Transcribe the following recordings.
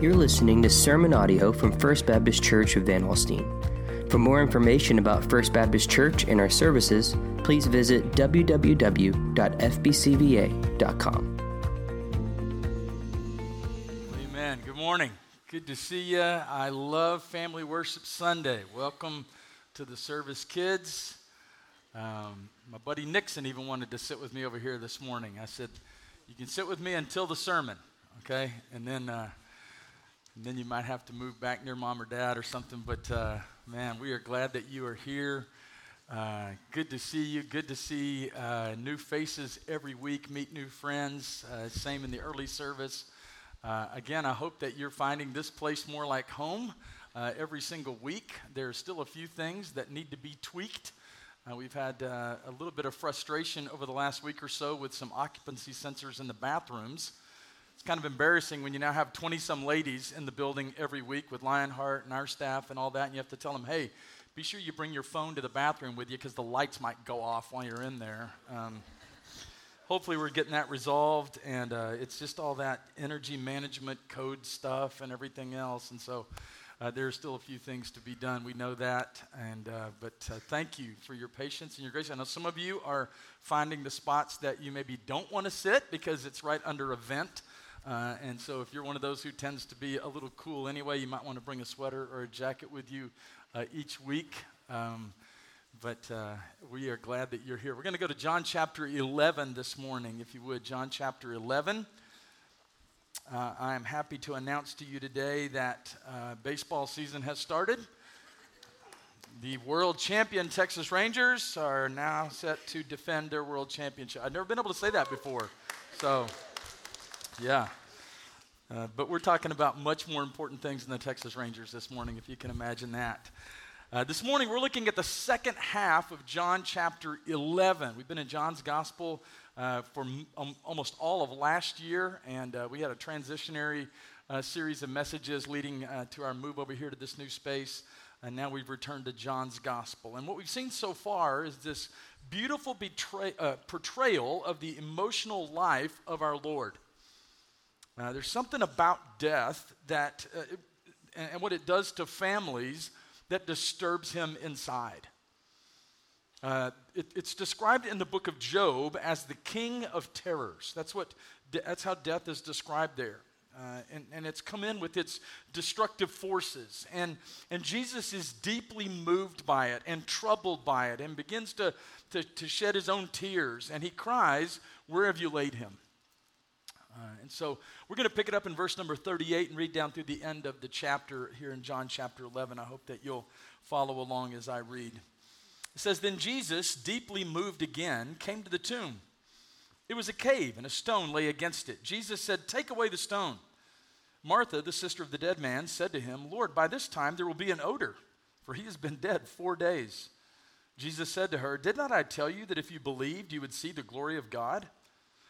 You're listening to sermon audio from First Baptist Church of Van Alstyne. For more information about First Baptist Church and our services, please visit www.fbcva.com. Amen. Good morning. Good to see you. I love Family Worship Sunday. Welcome to the service, kids. Um, my buddy Nixon even wanted to sit with me over here this morning. I said, You can sit with me until the sermon okay? And then, uh, and then you might have to move back near mom or dad or something. But uh, man, we are glad that you are here. Uh, good to see you. Good to see uh, new faces every week, meet new friends. Uh, same in the early service. Uh, again, I hope that you're finding this place more like home every single week. There are still a few things that need to be tweaked. Uh, we've had uh, a little bit of frustration over the last week or so with some occupancy sensors in the bathrooms kind of embarrassing when you now have 20 some ladies in the building every week with Lionheart and our staff and all that, and you have to tell them, hey, be sure you bring your phone to the bathroom with you because the lights might go off while you're in there. Um, hopefully, we're getting that resolved, and uh, it's just all that energy management code stuff and everything else. And so, uh, there are still a few things to be done. We know that, and uh, but uh, thank you for your patience and your grace. I know some of you are finding the spots that you maybe don't want to sit because it's right under a vent. Uh, and so, if you're one of those who tends to be a little cool anyway, you might want to bring a sweater or a jacket with you uh, each week. Um, but uh, we are glad that you're here. We're going to go to John chapter 11 this morning, if you would. John chapter 11. Uh, I am happy to announce to you today that uh, baseball season has started. The world champion Texas Rangers are now set to defend their world championship. I've never been able to say that before. So. Yeah. Uh, but we're talking about much more important things than the Texas Rangers this morning, if you can imagine that. Uh, this morning, we're looking at the second half of John chapter 11. We've been in John's gospel uh, for um, almost all of last year, and uh, we had a transitionary uh, series of messages leading uh, to our move over here to this new space. And now we've returned to John's gospel. And what we've seen so far is this beautiful betray- portrayal of the emotional life of our Lord. Uh, there's something about death that, uh, and, what it does to families that disturbs him inside. Uh, it, it's described in the book of Job as the king of terrors. That's, what, that's how death is described there. Uh, and, and it's come in with its destructive forces. And, and Jesus is deeply moved by it and troubled by it and begins to, to, to shed his own tears. And he cries, Where have you laid him? Uh, and so we're going to pick it up in verse number 38 and read down through the end of the chapter here in John chapter 11. I hope that you'll follow along as I read. It says, Then Jesus, deeply moved again, came to the tomb. It was a cave, and a stone lay against it. Jesus said, Take away the stone. Martha, the sister of the dead man, said to him, Lord, by this time there will be an odor, for he has been dead four days. Jesus said to her, Did not I tell you that if you believed, you would see the glory of God?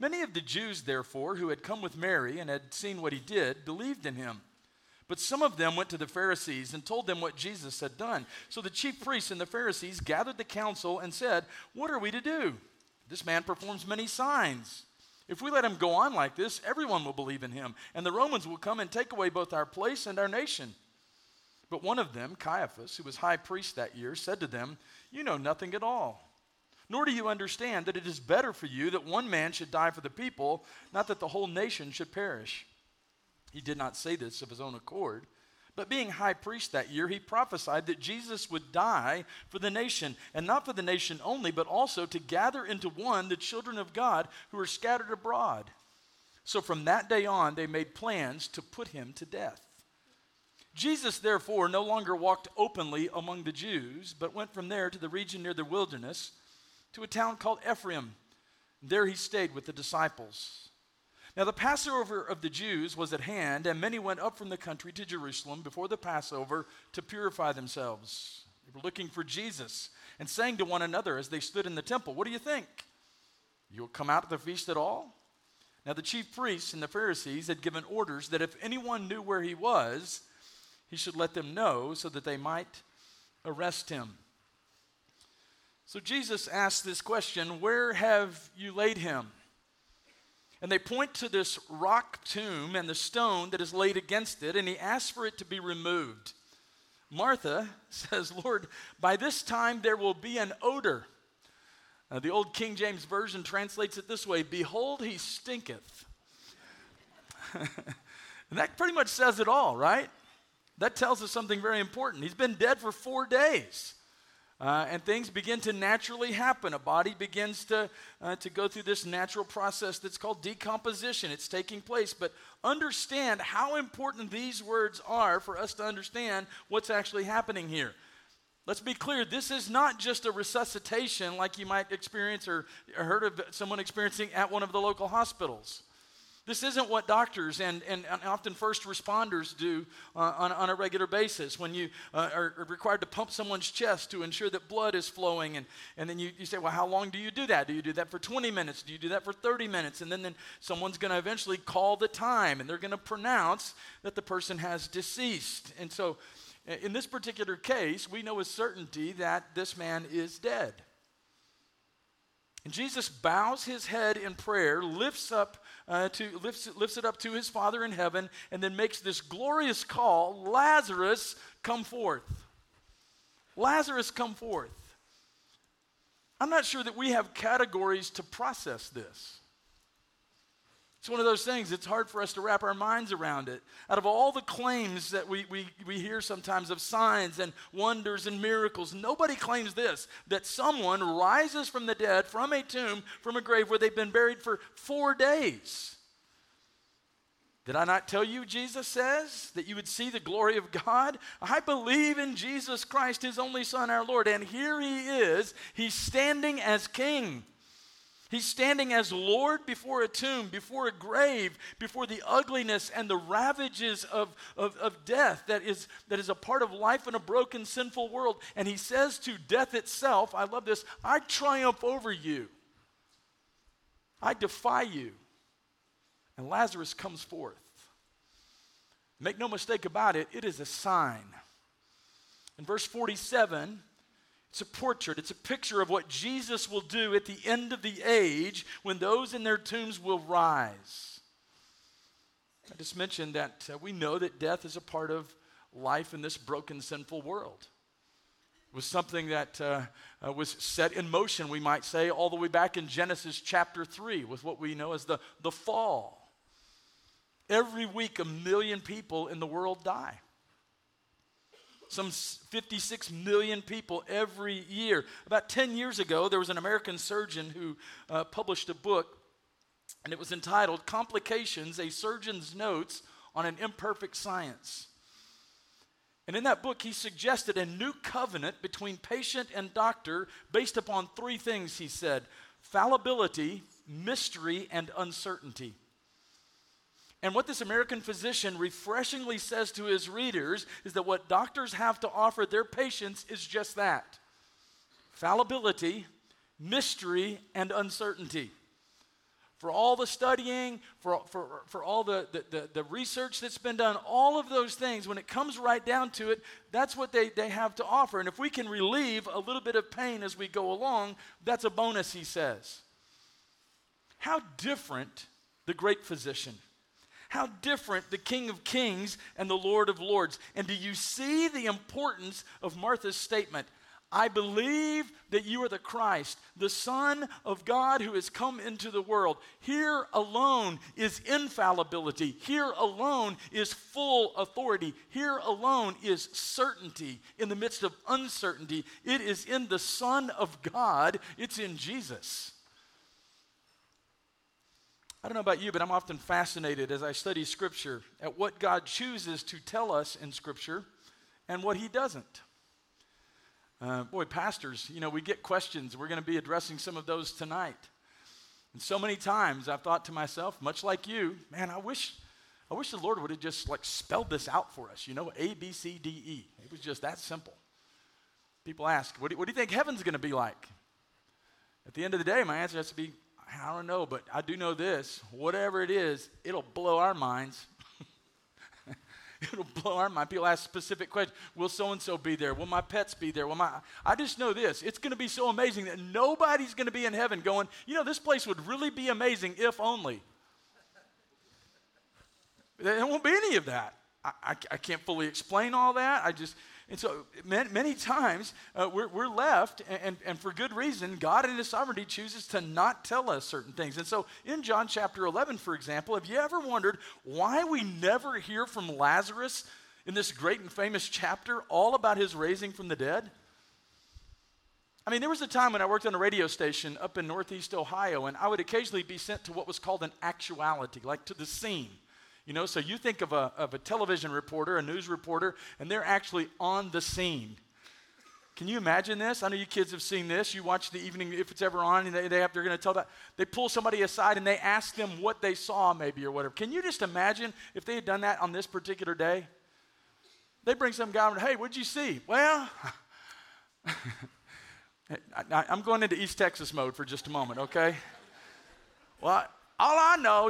Many of the Jews, therefore, who had come with Mary and had seen what he did, believed in him. But some of them went to the Pharisees and told them what Jesus had done. So the chief priests and the Pharisees gathered the council and said, What are we to do? This man performs many signs. If we let him go on like this, everyone will believe in him, and the Romans will come and take away both our place and our nation. But one of them, Caiaphas, who was high priest that year, said to them, You know nothing at all nor do you understand that it is better for you that one man should die for the people, not that the whole nation should perish. He did not say this of his own accord. But being high priest that year, he prophesied that Jesus would die for the nation, and not for the nation only, but also to gather into one the children of God who are scattered abroad. So from that day on, they made plans to put him to death. Jesus, therefore, no longer walked openly among the Jews, but went from there to the region near the wilderness to a town called Ephraim. There he stayed with the disciples. Now, the Passover of the Jews was at hand, and many went up from the country to Jerusalem before the Passover to purify themselves. They were looking for Jesus and saying to one another as they stood in the temple, What do you think? You'll come out to the feast at all? Now, the chief priests and the Pharisees had given orders that if anyone knew where he was, he should let them know so that they might arrest him. So Jesus asked this question Where have you laid him? And they point to this rock tomb and the stone that is laid against it, and he asks for it to be removed. Martha says, Lord, by this time there will be an odor. Uh, the old King James Version translates it this way Behold, he stinketh. and that pretty much says it all, right? That tells us something very important. He's been dead for four days. Uh, and things begin to naturally happen. A body begins to, uh, to go through this natural process that's called decomposition. It's taking place. But understand how important these words are for us to understand what's actually happening here. Let's be clear, this is not just a resuscitation like you might experience or heard of someone experiencing at one of the local hospitals. This isn't what doctors and, and, and often first responders do uh, on, on a regular basis when you uh, are required to pump someone's chest to ensure that blood is flowing. And, and then you, you say, well, how long do you do that? Do you do that for 20 minutes? Do you do that for 30 minutes? And then, then someone's going to eventually call the time and they're going to pronounce that the person has deceased. And so in this particular case, we know with certainty that this man is dead. And Jesus bows his head in prayer, lifts up uh, to lifts, lifts it up to his Father in heaven, and then makes this glorious call: Lazarus, come forth. Lazarus, come forth. I'm not sure that we have categories to process this. It's one of those things, it's hard for us to wrap our minds around it. Out of all the claims that we, we, we hear sometimes of signs and wonders and miracles, nobody claims this that someone rises from the dead, from a tomb, from a grave where they've been buried for four days. Did I not tell you, Jesus says, that you would see the glory of God? I believe in Jesus Christ, his only Son, our Lord. And here he is. He's standing as king. He's standing as Lord before a tomb, before a grave, before the ugliness and the ravages of, of, of, death that is, that is a part of life in a broken, sinful world. And he says to death itself, I love this, I triumph over you. I defy you. And Lazarus comes forth. Make no mistake about it, it is a sign. In verse 47, it's a portrait, it's a picture of what Jesus will do at the end of the age when those in their tombs will rise. I just mentioned that uh, we know that death is a part of life in this broken, sinful world. It was something that uh, uh, was set in motion, we might say, all the way back in Genesis chapter 3 with what we know as the, the fall. Every week, a million people in the world die some 56 million people every year. About 10 years ago, there was an American surgeon who uh, published a book, and it was entitled Complications A Surgeon's Notes on an Imperfect Science. And in that book, he suggested a new covenant between patient and doctor based upon three things, he said fallibility, mystery, and uncertainty. And what this American physician refreshingly says to his readers is that what doctors have to offer their patients is just that fallibility, mystery, and uncertainty. For all the studying, for, for, for all the, the, the, the, research that's been done, all of those things, when it comes right down to it, that's what they, they have to offer. And if we can relieve a little bit of pain as we go along, that's a bonus, he says. How different the great physician how different the King of Kings and the Lord of Lords. And do you see the importance of Martha's statement? I believe that you are the Christ, the Son of God who has come into the world. Here alone is infallibility. Here alone is full authority. Here alone is certainty in the midst of uncertainty. It is in the Son of God, it's in Jesus. I don't know about you, but I'm often fascinated as I study Scripture at what God chooses to tell us in Scripture and what He doesn't. Uh, boy, pastors, you know, we get questions. We're going to be addressing some of those tonight. And so many times I've thought to myself, much like you, man, I wish, I wish the Lord would have just like spelled this out for us, you know, A, B, C, D, E. It was just that simple. People ask, what do, what do you think heaven's going to be like? At the end of the day, my answer has to be, I don't know, but I do know this. Whatever it is, it'll blow our minds. it'll blow our mind. People ask specific questions. Will so and so be there? Will my pets be there? Will my I just know this. It's going to be so amazing that nobody's going to be in heaven going, you know, this place would really be amazing if only. There won't be any of that. I, I, I can't fully explain all that. I just, and so many, times uh, we're, we're left, and, and, for good reason, God in His sovereignty chooses to not tell us certain things. And so in John chapter 11, for example, have you ever wondered why we never hear from Lazarus in this great and famous chapter all about his raising from the dead? I mean, there was a time when I worked on a radio station up in Northeast Ohio, and I would occasionally be sent to what was called an actuality, like to the scene. You know, so you think of a, of a television reporter, a news reporter, and they're actually on the scene. Can you imagine this? I know you kids have seen this. You watch the evening, if it's ever on, and they, they have, they're going to tell that. They pull somebody aside and they ask them what they saw, maybe, or whatever. Can you just imagine if they had done that on this particular day? They bring some guy, and, hey, what'd you see? Well, I, am going into East Texas mode for just a moment, okay? Well, all I know